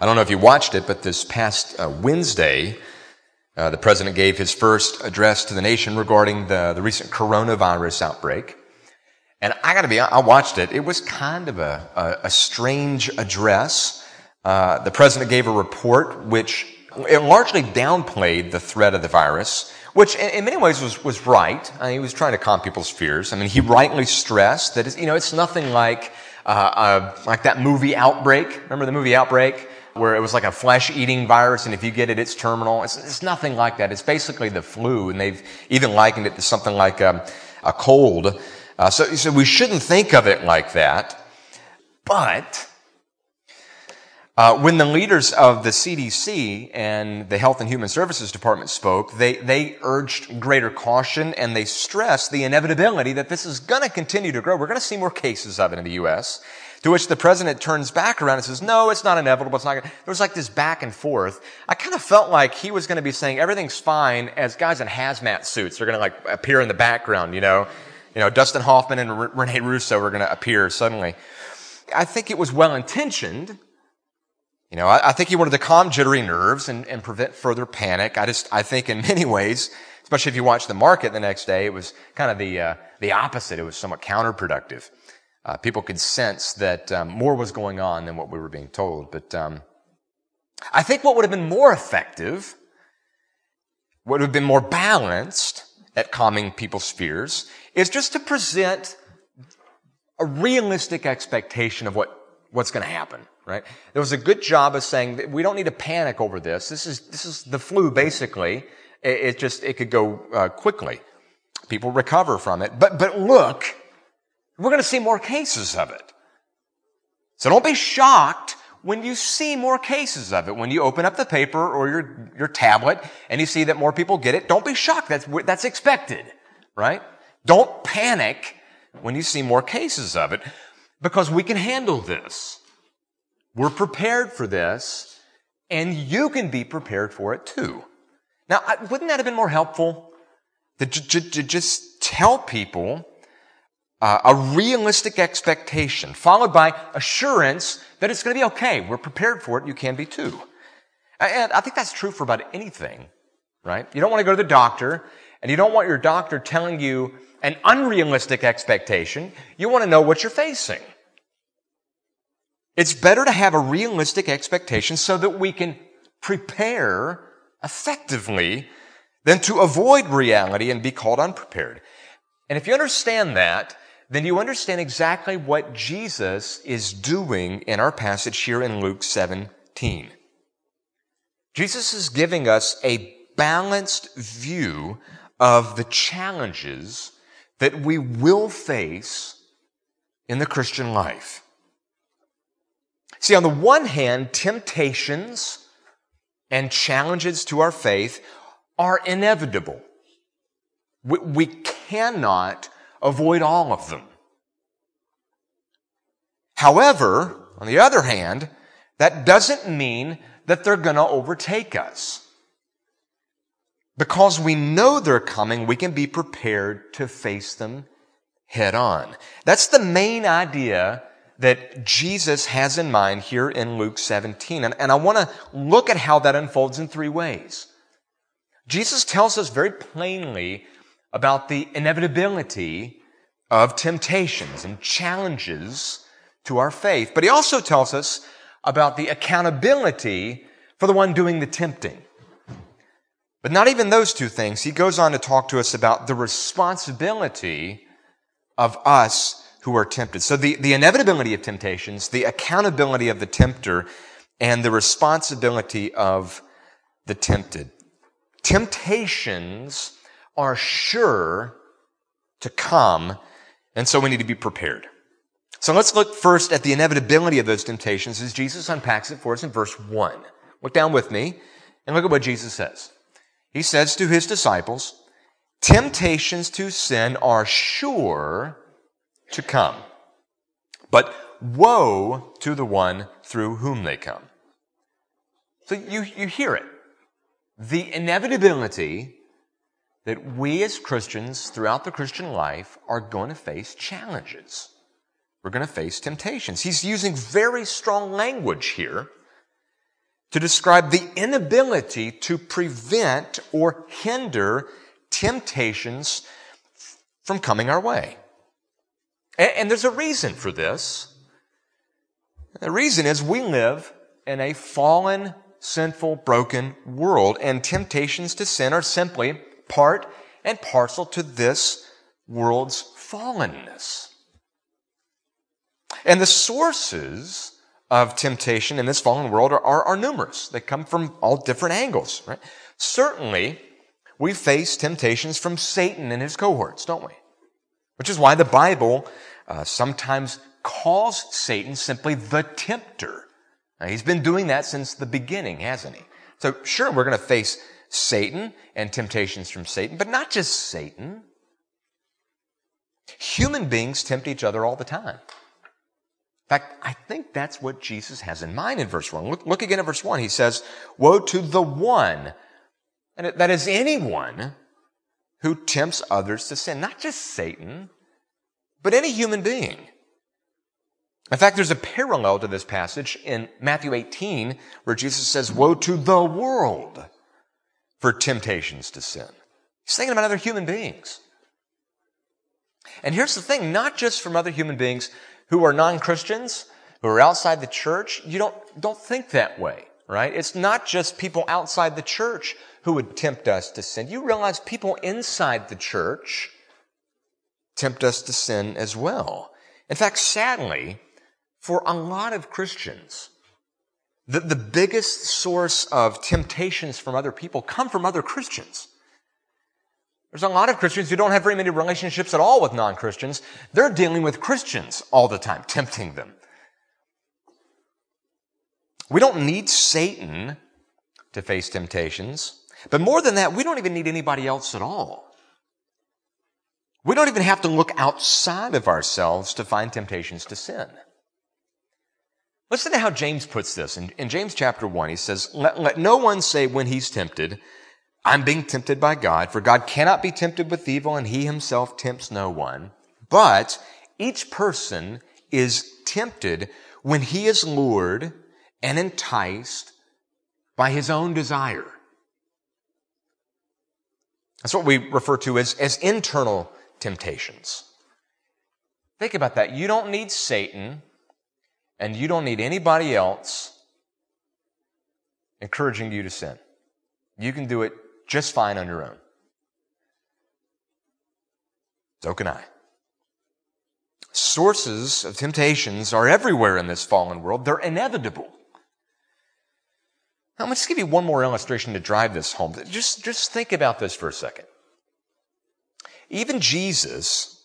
I don't know if you watched it, but this past uh, Wednesday, uh, the president gave his first address to the nation regarding the, the recent coronavirus outbreak. And I gotta be, I watched it. It was kind of a, a, a strange address. Uh, the president gave a report which largely downplayed the threat of the virus, which in, in many ways was, was right. I mean, he was trying to calm people's fears. I mean, he rightly stressed that, it's, you know, it's nothing like, uh, uh, like that movie Outbreak. Remember the movie Outbreak? Where it was like a flesh-eating virus, and if you get it, it's terminal. It's, it's nothing like that. It's basically the flu, and they've even likened it to something like a, a cold. Uh, so, so we shouldn't think of it like that. But uh, when the leaders of the CDC and the Health and Human Services Department spoke, they, they urged greater caution and they stressed the inevitability that this is going to continue to grow. We're going to see more cases of it in the U.S. To which the president turns back around and says, no, it's not inevitable. It's not to. There was like this back and forth. I kind of felt like he was going to be saying everything's fine as guys in hazmat suits are going to like appear in the background, you know. You know, Dustin Hoffman and R- Rene Russo are going to appear suddenly. I think it was well intentioned. You know, I, I, think he wanted to calm jittery nerves and, and prevent further panic. I just, I think in many ways, especially if you watch the market the next day, it was kind of the, uh, the opposite. It was somewhat counterproductive. Uh, people could sense that um, more was going on than what we were being told. But um, I think what would have been more effective, would have been more balanced at calming people's fears, is just to present a realistic expectation of what, what's going to happen, right? There was a good job of saying that we don't need to panic over this. This is, this is the flu, basically. It, it just, it could go uh, quickly. People recover from it. But, but look, we're going to see more cases of it. So don't be shocked when you see more cases of it. When you open up the paper or your, your tablet and you see that more people get it, don't be shocked. That's, that's expected, right? Don't panic when you see more cases of it because we can handle this. We're prepared for this and you can be prepared for it too. Now, wouldn't that have been more helpful to, to, just tell people uh, a realistic expectation followed by assurance that it's going to be okay. We're prepared for it. You can be too. And I think that's true for about anything, right? You don't want to go to the doctor and you don't want your doctor telling you an unrealistic expectation. You want to know what you're facing. It's better to have a realistic expectation so that we can prepare effectively than to avoid reality and be called unprepared. And if you understand that, then you understand exactly what Jesus is doing in our passage here in Luke 17. Jesus is giving us a balanced view of the challenges that we will face in the Christian life. See, on the one hand, temptations and challenges to our faith are inevitable. We, we cannot avoid all of them. However, on the other hand, that doesn't mean that they're going to overtake us. Because we know they're coming, we can be prepared to face them head on. That's the main idea that Jesus has in mind here in Luke 17. And, and I want to look at how that unfolds in three ways. Jesus tells us very plainly about the inevitability of temptations and challenges to our faith. But he also tells us about the accountability for the one doing the tempting. But not even those two things. He goes on to talk to us about the responsibility of us who are tempted. So the, the inevitability of temptations, the accountability of the tempter, and the responsibility of the tempted. Temptations are sure to come, and so we need to be prepared. So let's look first at the inevitability of those temptations as Jesus unpacks it for us in verse 1. Look down with me and look at what Jesus says. He says to his disciples, Temptations to sin are sure to come, but woe to the one through whom they come. So you, you hear it. The inevitability that we as Christians throughout the Christian life are going to face challenges. We're going to face temptations. He's using very strong language here. to describe the inability to prevent or hinder temptations from coming our way. And, and there's a reason for this. The reason is we live in a fallen, sinful, broken world, and temptations to sin are simply part and parcel to this world's fallenness. And the sources of temptation in this fallen world are, are, are, numerous. They come from all different angles, right? Certainly, we face temptations from Satan and his cohorts, don't we? Which is why the Bible uh, sometimes calls Satan simply the tempter. Now, he's been doing that since the beginning, hasn't he? So sure, we're going to face Satan and temptations from Satan, but not just Satan. Human beings tempt each other all the time. In fact, I think that's what Jesus has in mind in verse 1. Look, look again at verse 1. He says, Woe to the one, and that is anyone who tempts others to sin. Not just Satan, but any human being. In fact, there's a parallel to this passage in Matthew 18 where Jesus says, Woe to the world for temptations to sin. He's thinking about other human beings. And here's the thing, not just from other human beings who are non-Christians, who are outside the church, you don't, don't think that way, right? It's not just people outside the church who would tempt us to sin. You realize people inside the church tempt us to sin as well. In fact, sadly, for a lot of Christians, the, the biggest source of temptations from other people come from other Christians. There's a lot of Christians who don't have very many relationships at all with non-Christians. They're dealing with Christians all the time, tempting them. We don't need Satan to face temptations. But more than that, we don't even need anybody else at all. We don't even have to look outside of ourselves to find temptations to sin. Listen to how James puts this. In, in James chapter 1, he says, let, let no one say when he's tempted, I'm being tempted by God, for God cannot be tempted with evil, and he himself tempts no one. But each person is tempted when he is lured and enticed by his own desire. That's what we refer to as, as internal temptations. Think about that. You don't need Satan and you don't need anybody else encouraging you to sin. You can do it just fine on your own. So can I. Sources of temptations are everywhere in this fallen world. They're inevitable. I'm going to give you one more illustration to drive this home. Just, just think about this for a second. Even Jesus,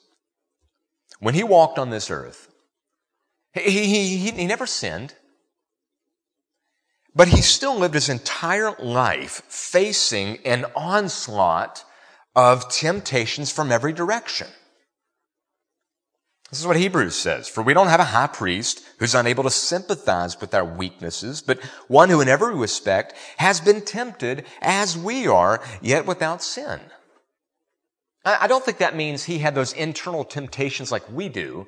when he walked on this earth, he, he, he, never sinned. But he still lived his entire life facing an onslaught of temptations from every direction. This is what Hebrews says. For we don't have a high priest who's unable to sympathize with our weaknesses, but one who in every respect has been tempted as we are, yet without sin. I don't think that means he had those internal temptations like we do.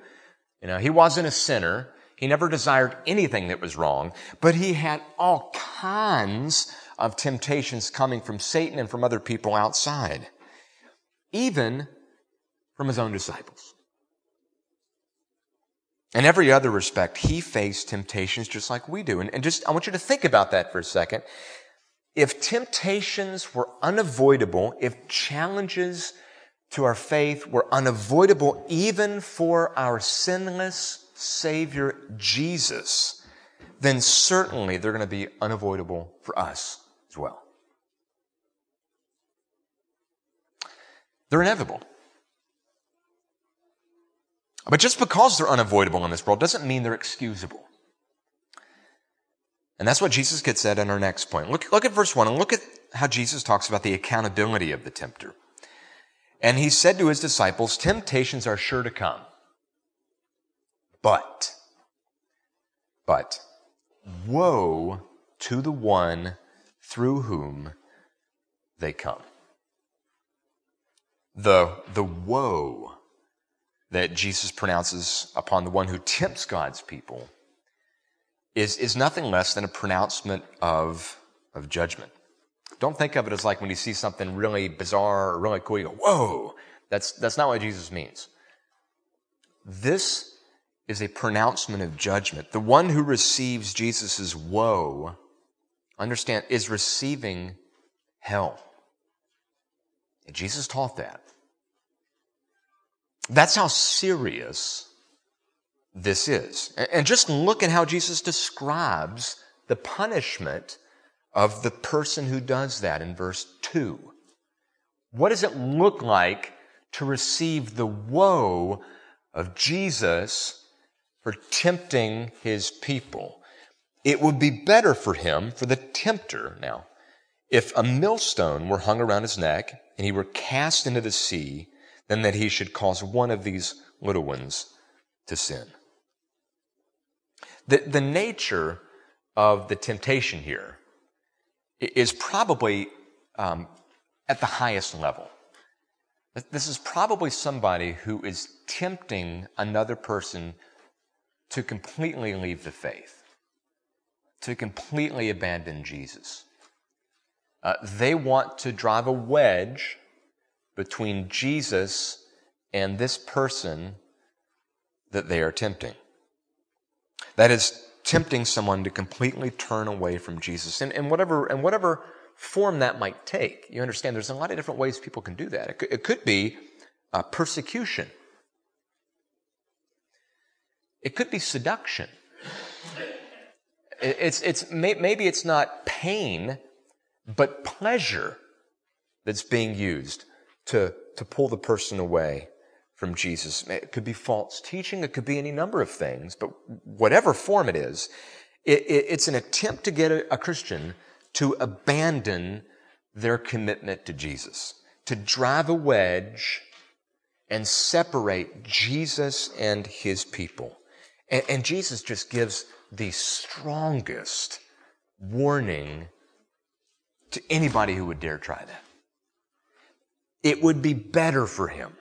You know, he wasn't a sinner. He never desired anything that was wrong, but he had all kinds of temptations coming from Satan and from other people outside, even from his own disciples. In every other respect, he faced temptations just like we do. And, and just, I want you to think about that for a second. If temptations were unavoidable, if challenges to our faith were unavoidable even for our sinless Savior Jesus, then certainly they're going to be unavoidable for us as well. They're inevitable. But just because they're unavoidable in this world doesn't mean they're excusable. And that's what Jesus gets at in our next point. Look, look at verse 1 and look at how Jesus talks about the accountability of the tempter. And he said to his disciples, Temptations are sure to come. But, but, woe to the one through whom they come. The, the woe that Jesus pronounces upon the one who tempts God's people is, is nothing less than a pronouncement of, of judgment. Don't think of it as like when you see something really bizarre or really cool, you go, whoa. That's, that's not what Jesus means. This is a pronouncement of judgment. The one who receives Jesus' woe, understand, is receiving hell. And Jesus taught that. That's how serious this is. And just look at how Jesus describes the punishment of the person who does that in verse 2. What does it look like to receive the woe of Jesus for tempting his people? It would be better for him, for the tempter now, if a millstone were hung around his neck and he were cast into the sea, than that he should cause one of these little ones to sin. The, the nature of the temptation here is probably um, at the highest level. This is probably somebody who is tempting another person to completely leave the faith, to completely abandon Jesus. Uh, they want to drive a wedge between Jesus and this person that they are tempting. That is tempting someone to completely turn away from Jesus. And, whatever, and whatever form that might take, you understand there's a lot of different ways people can do that. It could, it could be uh, persecution. It could be seduction. It's, it's, maybe it's not pain, but pleasure that's being used to, to pull the person away from Jesus. It could be false teaching. It could be any number of things, but whatever form it is, it, it, it's an attempt to get a, a Christian to abandon their commitment to Jesus, to drive a wedge and separate Jesus and his people. And, and Jesus just gives the strongest warning to anybody who would dare try that. It would be better for him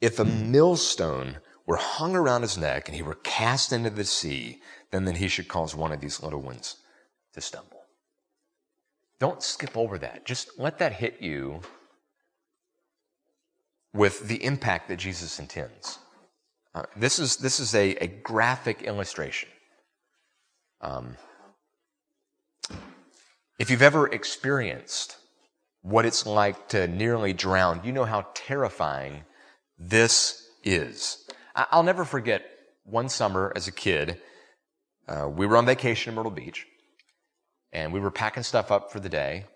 if a millstone were hung around his neck and he were cast into the sea, then that he should cause one of these little ones to stumble. Don't skip over that. Just let that hit you with the impact that Jesus intends. Uh, this is, this is a, a graphic illustration. Um, if you've ever experienced what it's like to nearly drown, you know how terrifying this is. I'll never forget one summer as a kid. Uh, we were on vacation in Myrtle Beach, and we were packing stuff up for the day.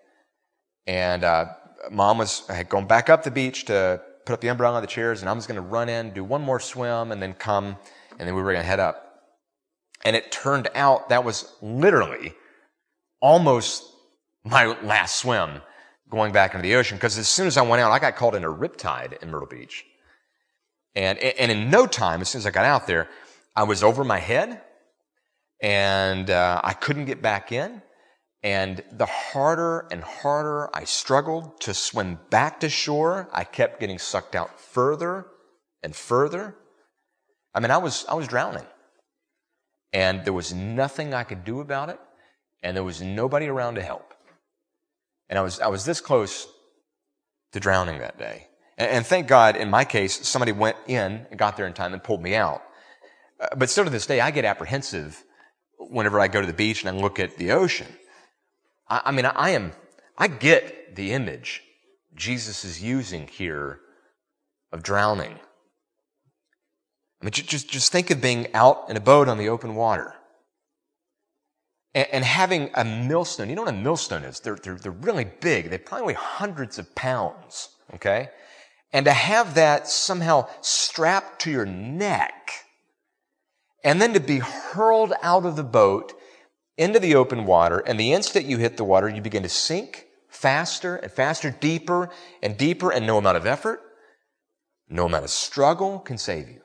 And uh, mom was gone back up the beach to put up the umbrella on the chairs, and I was going to run in, do one more swim, and then come, and then we were going to head up. And it turned out that was literally almost my last swim going back into the ocean because as soon as I went out, I got caught in a riptide in Myrtle Beach. And, and in no time, as soon as I got out there, I was over my head and uh, I couldn't get back in. And the harder and harder I struggled to swim back to shore, I kept getting sucked out further and further. I mean, I was, I was drowning. And there was nothing I could do about it. And there was nobody around to help. And I was, I was this close to drowning that day. And, thank God, in my case, somebody went in and got there in time and pulled me out. Uh, but still to this day, I get apprehensive whenever I go to the beach and I look at the ocean. I, I mean, I, I am, I get the image Jesus is using here of drowning. I mean, just, just think of being out in a boat on the open water and, and having a millstone. You know what a millstone is? They're, they're, they're really big. They probably weigh hundreds of pounds. Okay. And to have that somehow strapped to your neck and then to be hurled out of the boat into the open water. And the instant you hit the water, you begin to sink faster and faster, deeper and deeper, and no amount of effort, no amount of struggle can save you.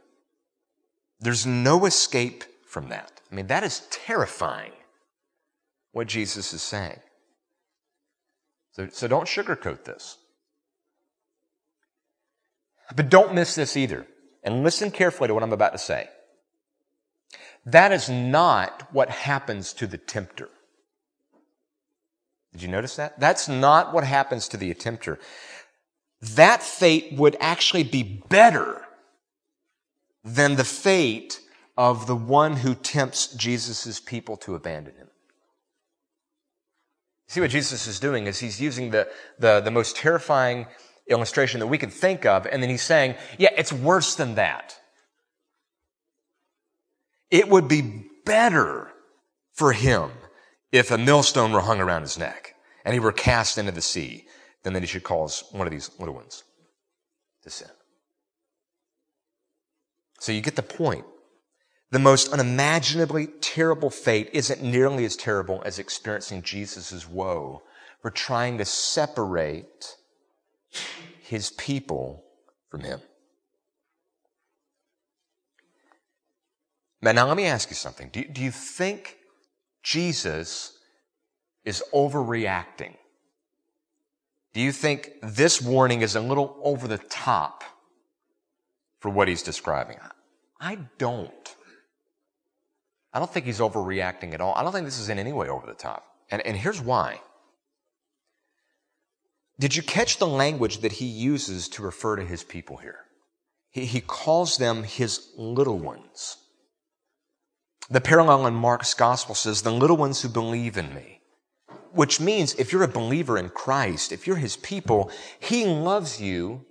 There's no escape from that. I mean, that is terrifying what Jesus is saying. So, so don't sugarcoat this. But don't miss this either. And listen carefully to what I'm about to say. That is not what happens to the tempter. Did you notice that? That's not what happens to the tempter. That fate would actually be better than the fate of the one who tempts Jesus' people to abandon him. See what Jesus is doing is he's using the, the, the most terrifying illustration that we could think of, and then he's saying, yeah, it's worse than that. It would be better for him if a millstone were hung around his neck and he were cast into the sea than that he should cause one of these little ones to sin. So you get the point. The most unimaginably terrible fate isn't nearly as terrible as experiencing Jesus' woe for trying to separate his people from him. Now, now let me ask you something. Do, do you think Jesus is overreacting? Do you think this warning is a little over the top for what he's describing? I don't. I don't think he's overreacting at all. I don't think this is in any way over the top. And, and here's why. Did you catch the language that he uses to refer to his people here? He, he calls them his little ones. The parallel in Mark's gospel says, the little ones who believe in me. Which means if you're a believer in Christ, if you're his people, he loves you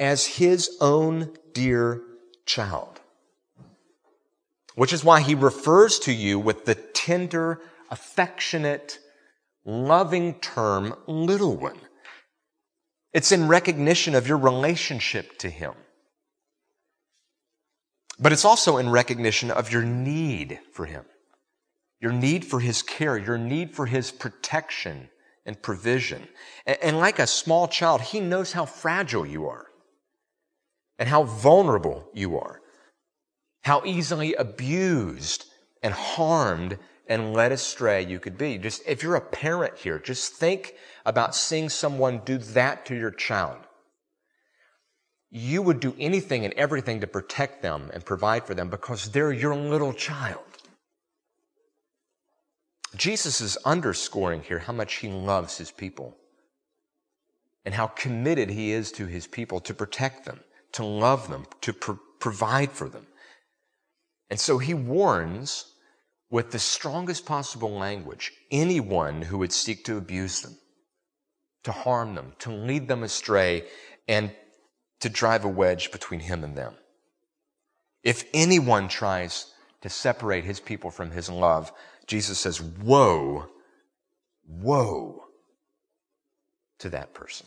as his own dear child. Which is why he refers to you with the tender, affectionate, loving term, little one. It's in recognition of your relationship to him. But it's also in recognition of your need for him, your need for his care, your need for his protection and provision. And, like a small child, he knows how fragile you are and how vulnerable you are, how easily abused and harmed and led astray you could be. Just if you're a parent here, just think about seeing someone do that to your child. You would do anything and everything to protect them and provide for them because they're your little child. Jesus is underscoring here how much he loves his people and how committed he is to his people to protect them to love them, to provide for them. And so he warns with the strongest possible language anyone who would seek to abuse them, to harm them, to lead them astray, and to drive a wedge between him and them. If anyone tries to separate his people from his love, Jesus says, Woe, woe to that person.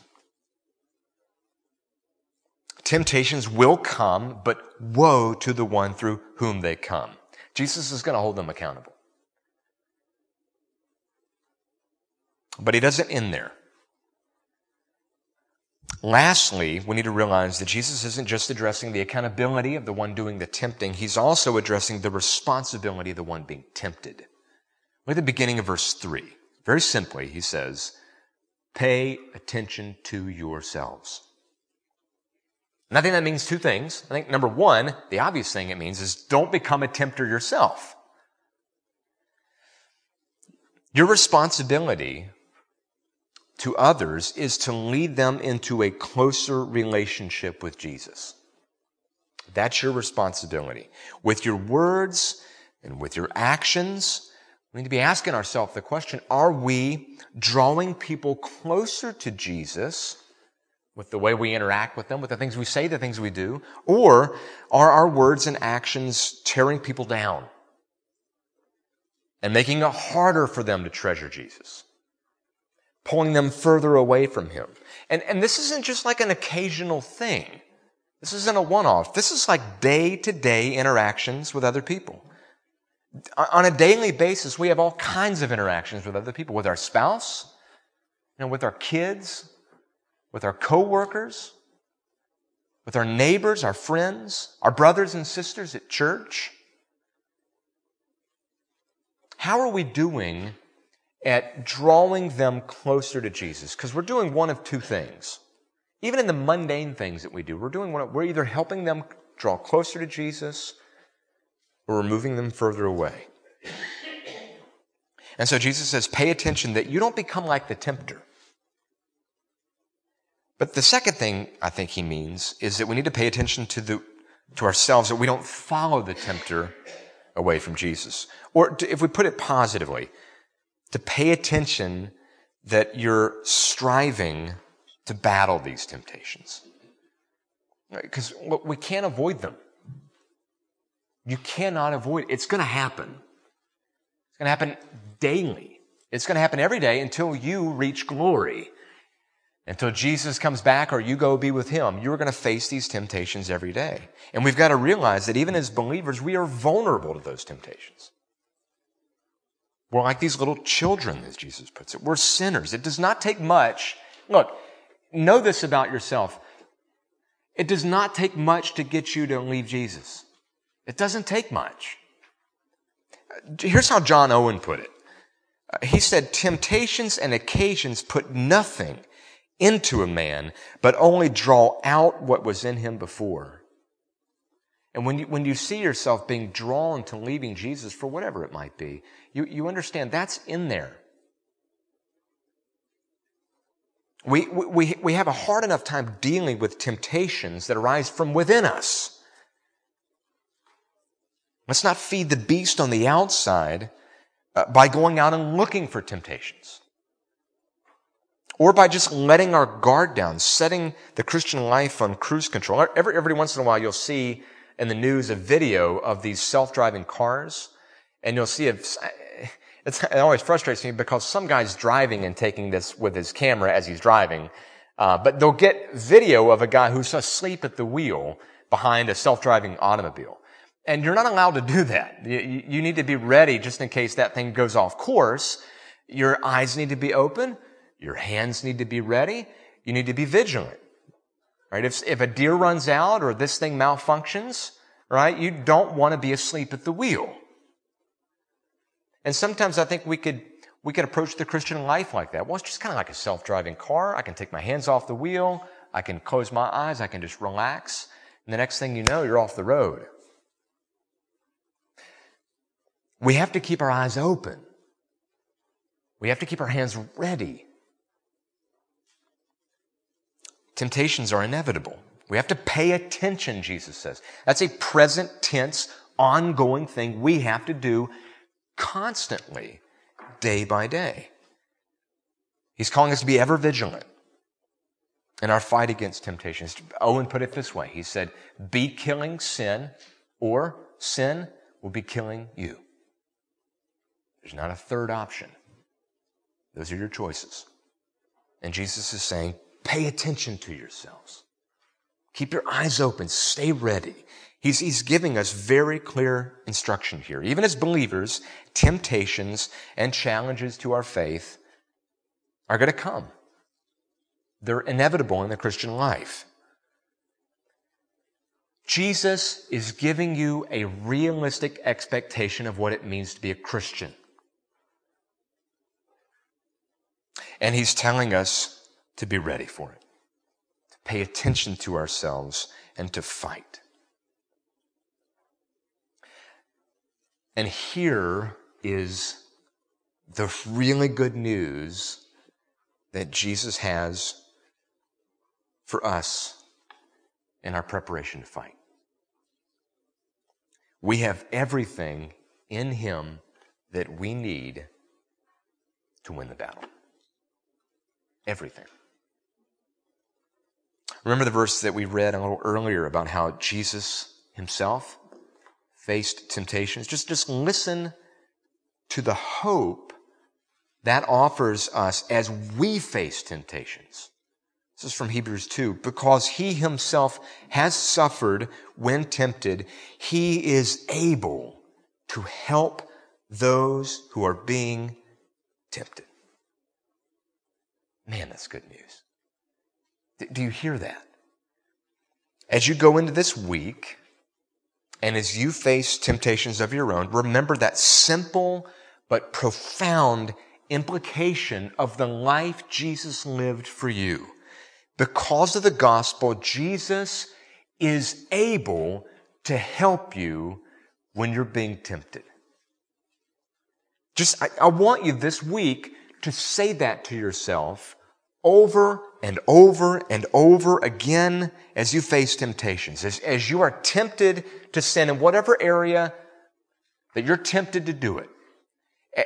Temptations will come, but woe to the one through whom they come. Jesus is going to hold them accountable. But he doesn't end there. Lastly, we need to realize that Jesus isn't just addressing the accountability of the one doing the tempting, he's also addressing the responsibility of the one being tempted. Look at the beginning of verse 3. Very simply, he says, Pay attention to yourselves. And I think that means two things. I think number one, the obvious thing it means is don't become a tempter yourself. Your responsibility to others is to lead them into a closer relationship with Jesus. That's your responsibility. With your words and with your actions, we need to be asking ourselves the question, are we drawing people closer to Jesus with the way we interact with them, with the things we say, the things we do? Or are our words and actions tearing people down and making it harder for them to treasure Jesus? Pulling them further away from Him. And, and this isn't just like an occasional thing. This isn't a one-off. This is like day-to-day interactions with other people. On a daily basis, we have all kinds of interactions with other people, with our spouse, and with our kids, with our coworkers, with our neighbors, our friends, our brothers and sisters at church? How are we doing at drawing them closer to Jesus? Because we're doing one of two things. Even in the mundane things that we do, we're doing one, we're either helping them draw closer to Jesus or we're moving them further away. And so Jesus says, pay attention that you don't become like the tempter. But the second thing I think he means is that we need to pay attention to the, to ourselves that we don't follow the tempter away from Jesus. Or to, if we put it positively, to pay attention that you're striving to battle these temptations. Because right? we can't avoid them. You cannot avoid it. It's going to happen. It's going to happen daily. It's going to happen every day until you reach glory. Until Jesus comes back or you go be with him, you're going to face these temptations every day. And we've got to realize that even as believers, we are vulnerable to those temptations. We're like these little children, as Jesus puts it. We're sinners. It does not take much. Look, know this about yourself. It does not take much to get you to leave Jesus. It doesn't take much. Here's how John Owen put it. He said, temptations and occasions put nothing into a man, but only draw out what was in him before. And when you, when you see yourself being drawn to leaving Jesus for whatever it might be, you, you understand that's in there. We, we, we have a hard enough time dealing with temptations that arise from within us. Let's not feed the beast on the outside uh, by going out and looking for temptations. Or by just letting our guard down, setting the Christian life on cruise control. Every, every once in a while you'll see in the news a video of these self-driving cars, and you'll see if, it always frustrates me because some guy's driving and taking this with his camera as he's driving, uh, but they'll get video of a guy who's asleep at the wheel behind a self-driving automobile. And you're not allowed to do that. You, you need to be ready just in case that thing goes off course. Your eyes need to be open. Your hands need to be ready. You need to be vigilant. Right? If, if a deer runs out or this thing malfunctions, right, you don't want to be asleep at the wheel. And sometimes I think we could, we could approach the Christian life like that. Well, it's just kind of like a self-driving car. I can take my hands off the wheel. I can close my eyes. I can just relax. And the next thing you know, you're off the road. We have to keep our eyes open. We have to keep our hands ready. Temptations are inevitable. We have to pay attention, Jesus says. That's a present tense, ongoing thing we have to do constantly, day by day. He's calling us to be ever vigilant in our fight against temptations. Owen put it this way He said, Be killing sin, or sin will be killing you. There's not a third option. Those are your choices. And Jesus is saying, Pay attention to yourselves. Keep your eyes open. Stay ready. He's, he's giving us very clear instruction here. Even as believers, temptations and challenges to our faith are going to come. They're inevitable in the Christian life. Jesus is giving you a realistic expectation of what it means to be a Christian. And he's telling us to be ready for it, to pay attention to ourselves, and to fight. And here is the really good news that Jesus has for us in our preparation to fight. We have everything in Him that we need to win the battle. Everything. Remember the verse that we read a little earlier about how Jesus himself faced temptations. Just, just listen to the hope that offers us as we face temptations. This is from Hebrews 2. Because he himself has suffered when tempted, he is able to help those who are being tempted. Man, that's good news. Do you hear that? As you go into this week, and as you face temptations of your own, remember that simple but profound implication of the life Jesus lived for you. Because of the gospel, Jesus is able to help you when you're being tempted. Just, I, I want you this week to say that to yourself over and over and over again as you face temptations, as, as you are tempted to sin in whatever area that you're tempted to do it.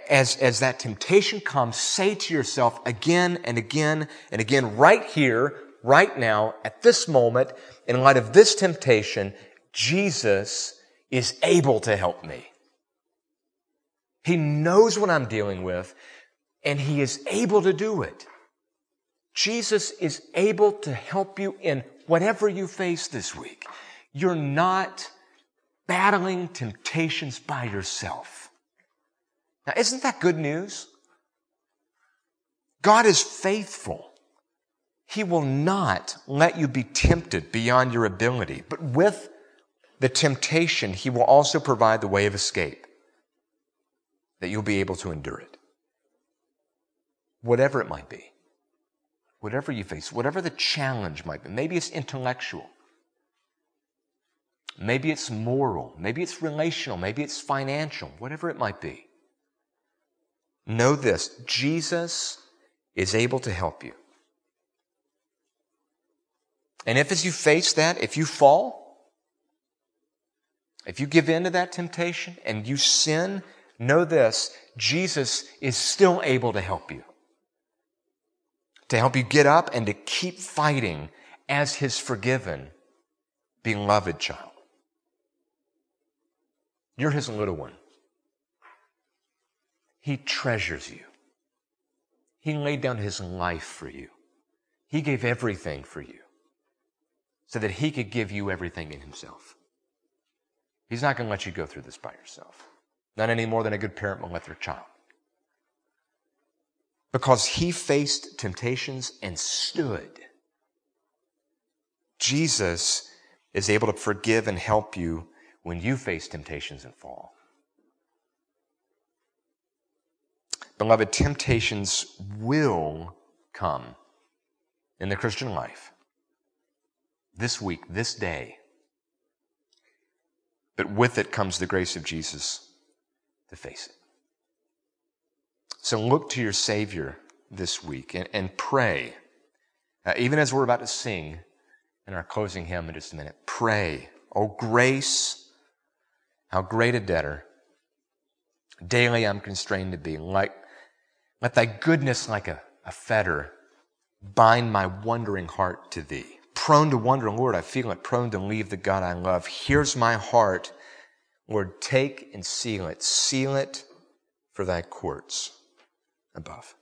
As, as that temptation comes, say to yourself again and again and again, right here, right now, at this moment, in light of this temptation, Jesus is able to help me. He knows what I'm dealing with, and He is able to do it. Jesus is able to help you in whatever you face this week. You're not battling temptations by yourself. Now, isn't that good news? God is faithful. He will not let you be tempted beyond your ability, but with the temptation, He will also provide the way of escape that you'll be able to endure it. Whatever it might be, whatever you face, whatever the challenge might be, maybe it's intellectual, maybe it's moral, maybe it's relational, maybe it's financial, whatever it might be. Know this Jesus is able to help you. And if as you face that, if you fall, if you give in to that temptation and you sin, know this Jesus is still able to help you. To help you get up and to keep fighting as his forgiven, beloved child. You're his little one. He treasures you. He laid down his life for you. He gave everything for you so that he could give you everything in himself. He's not going to let you go through this by yourself. Not any more than a good parent will let their child. Because he faced temptations and stood. Jesus is able to forgive and help you when you face temptations and fall. Beloved, temptations will come in the Christian life this week, this day. But with it comes the grace of Jesus to face it. So look to your Savior this week and, and pray. Uh, even as we're about to sing in our closing hymn in just a minute, pray. Oh, grace, how great a debtor daily I'm constrained to be. Like, let thy goodness like a, a fetter bind my wondering heart to thee prone to wonder, Lord, I feel it, prone to leave the God I love. Here's my heart. Lord, take and seal it. Seal it for thy courts above.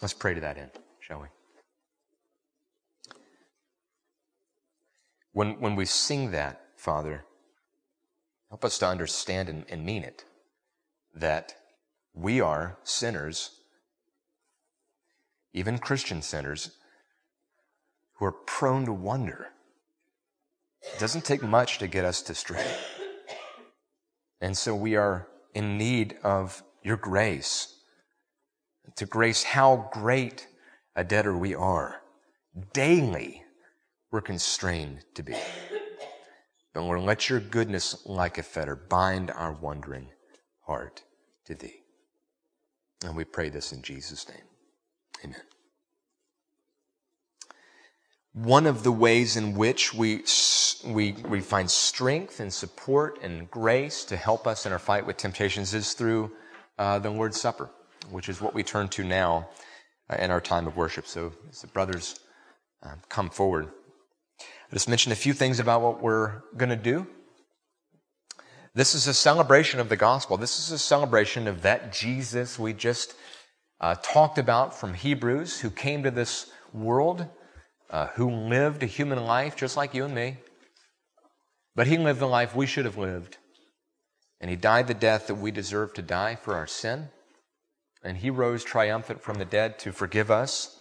Let's pray to that end, shall we? When, when we sing that, Father, help us to understand and, and mean it that we are sinners, even Christian sinners, who are prone to wonder. It doesn't take much to get us to stray. And so we are in need of your grace, to grace how great a debtor we are. Daily, we're constrained to be. But Lord, let your goodness like a fetter bind our wandering heart to thee. And we pray this in Jesus' name. Amen. One of the ways in which we, we, we find strength and support and grace to help us in our fight with temptations is through uh, the Lord's Supper, which is what we turn to now uh, in our time of worship. So, brothers uh, come forward, I just mentioned a few things about what we're going to do. This is a celebration of the gospel. This is a celebration of that Jesus we just uh, talked about from Hebrews, who came to this world uh, who lived a human life just like you and me. But he lived the life we should have lived. And he died the death that we deserve to die for our sin. And he rose triumphant from the dead to forgive us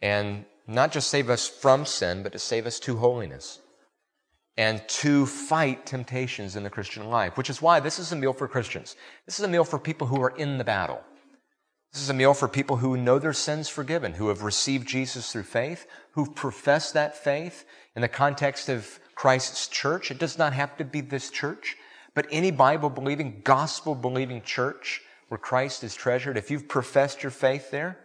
and not just save us from sin, but to save us to holiness and to fight temptations in the Christian life, which is why this is a meal for Christians. This is a meal for people who are in the battle. This is a meal for people who know their sins forgiven, who have received Jesus through faith, who've professed that faith in the context of Christ's church. It does not have to be this church. But any Bible believing, gospel believing church where Christ is treasured, if you've professed your faith there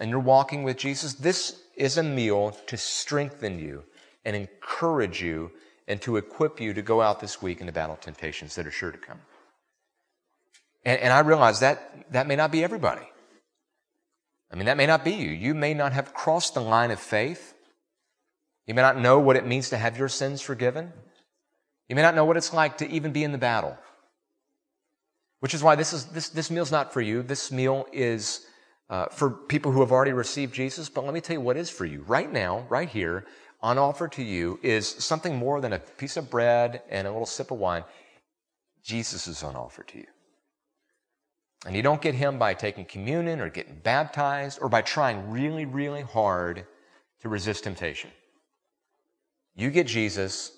and you're walking with Jesus, this is a meal to strengthen you and encourage you and to equip you to go out this week in the battle of temptations that are sure to come. And, and I realize that that may not be everybody. I mean, that may not be you. You may not have crossed the line of faith. You may not know what it means to have your sins forgiven. You may not know what it's like to even be in the battle. Which is why this is this this meal's not for you. This meal is uh, for people who have already received Jesus. But let me tell you what is for you right now, right here, on offer to you is something more than a piece of bread and a little sip of wine. Jesus is on offer to you. And you don't get him by taking communion or getting baptized or by trying really, really hard to resist temptation. You get Jesus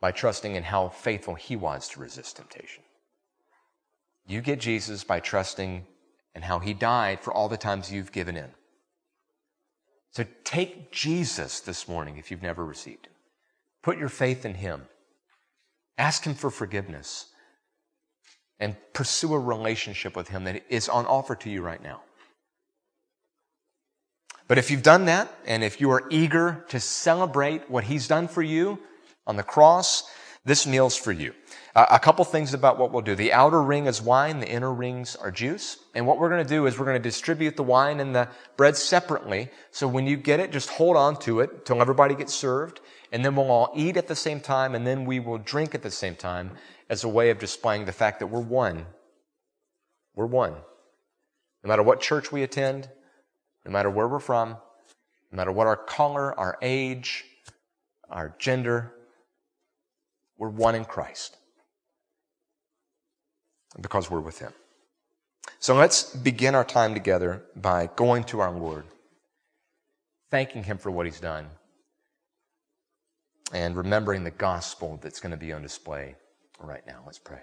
by trusting in how faithful he was to resist temptation. You get Jesus by trusting in how he died for all the times you've given in. So take Jesus this morning if you've never received him. Put your faith in him. Ask him for forgiveness and pursue a relationship with Him that is on offer to you right now. But if you've done that, and if you are eager to celebrate what He's done for you on the cross, this meal's for you. A couple things about what we'll do. The outer ring is wine, the inner rings are juice. And what we're going to do is we're going to distribute the wine and the bread separately. So when you get it, just hold on to it until everybody gets served. And then we'll all eat at the same time, and then we will drink at the same time as a way of displaying the fact that we're one. We're one. No matter what church we attend, no matter where we're from, no matter what our color, our age, our gender, we're one in Christ. Because we're with Him. So let's begin our time together by going to our Lord, thanking Him for what He's done, and remembering the gospel that's going to be on display right now. Let's pray.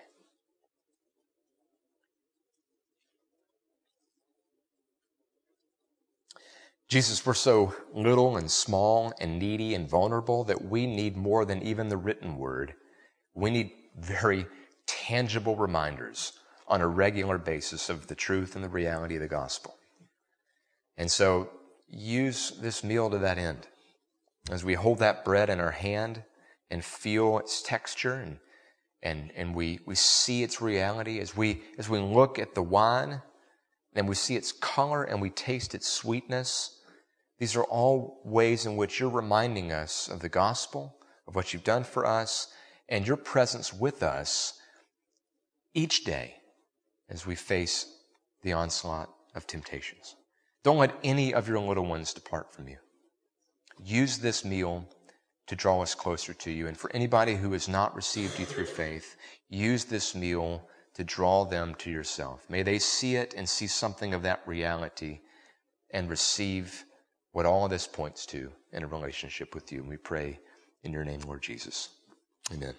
Jesus, we're so little and small and needy and vulnerable that we need more than even the written word. We need very tangible reminders on a regular basis of the truth and the reality of the gospel. And so use this meal to that end. As we hold that bread in our hand and feel its texture and and, and we, we see its reality as we, as we look at the wine and we see its color and we taste its sweetness. These are all ways in which you're reminding us of the gospel, of what you've done for us, and your presence with us each day as we face the onslaught of temptations. Don't let any of your little ones depart from you. Use this meal to draw us closer to you. And for anybody who has not received you through faith, use this meal to draw them to yourself. May they see it and see something of that reality and receive what all of this points to in a relationship with you. And we pray in your name, Lord Jesus. Amen.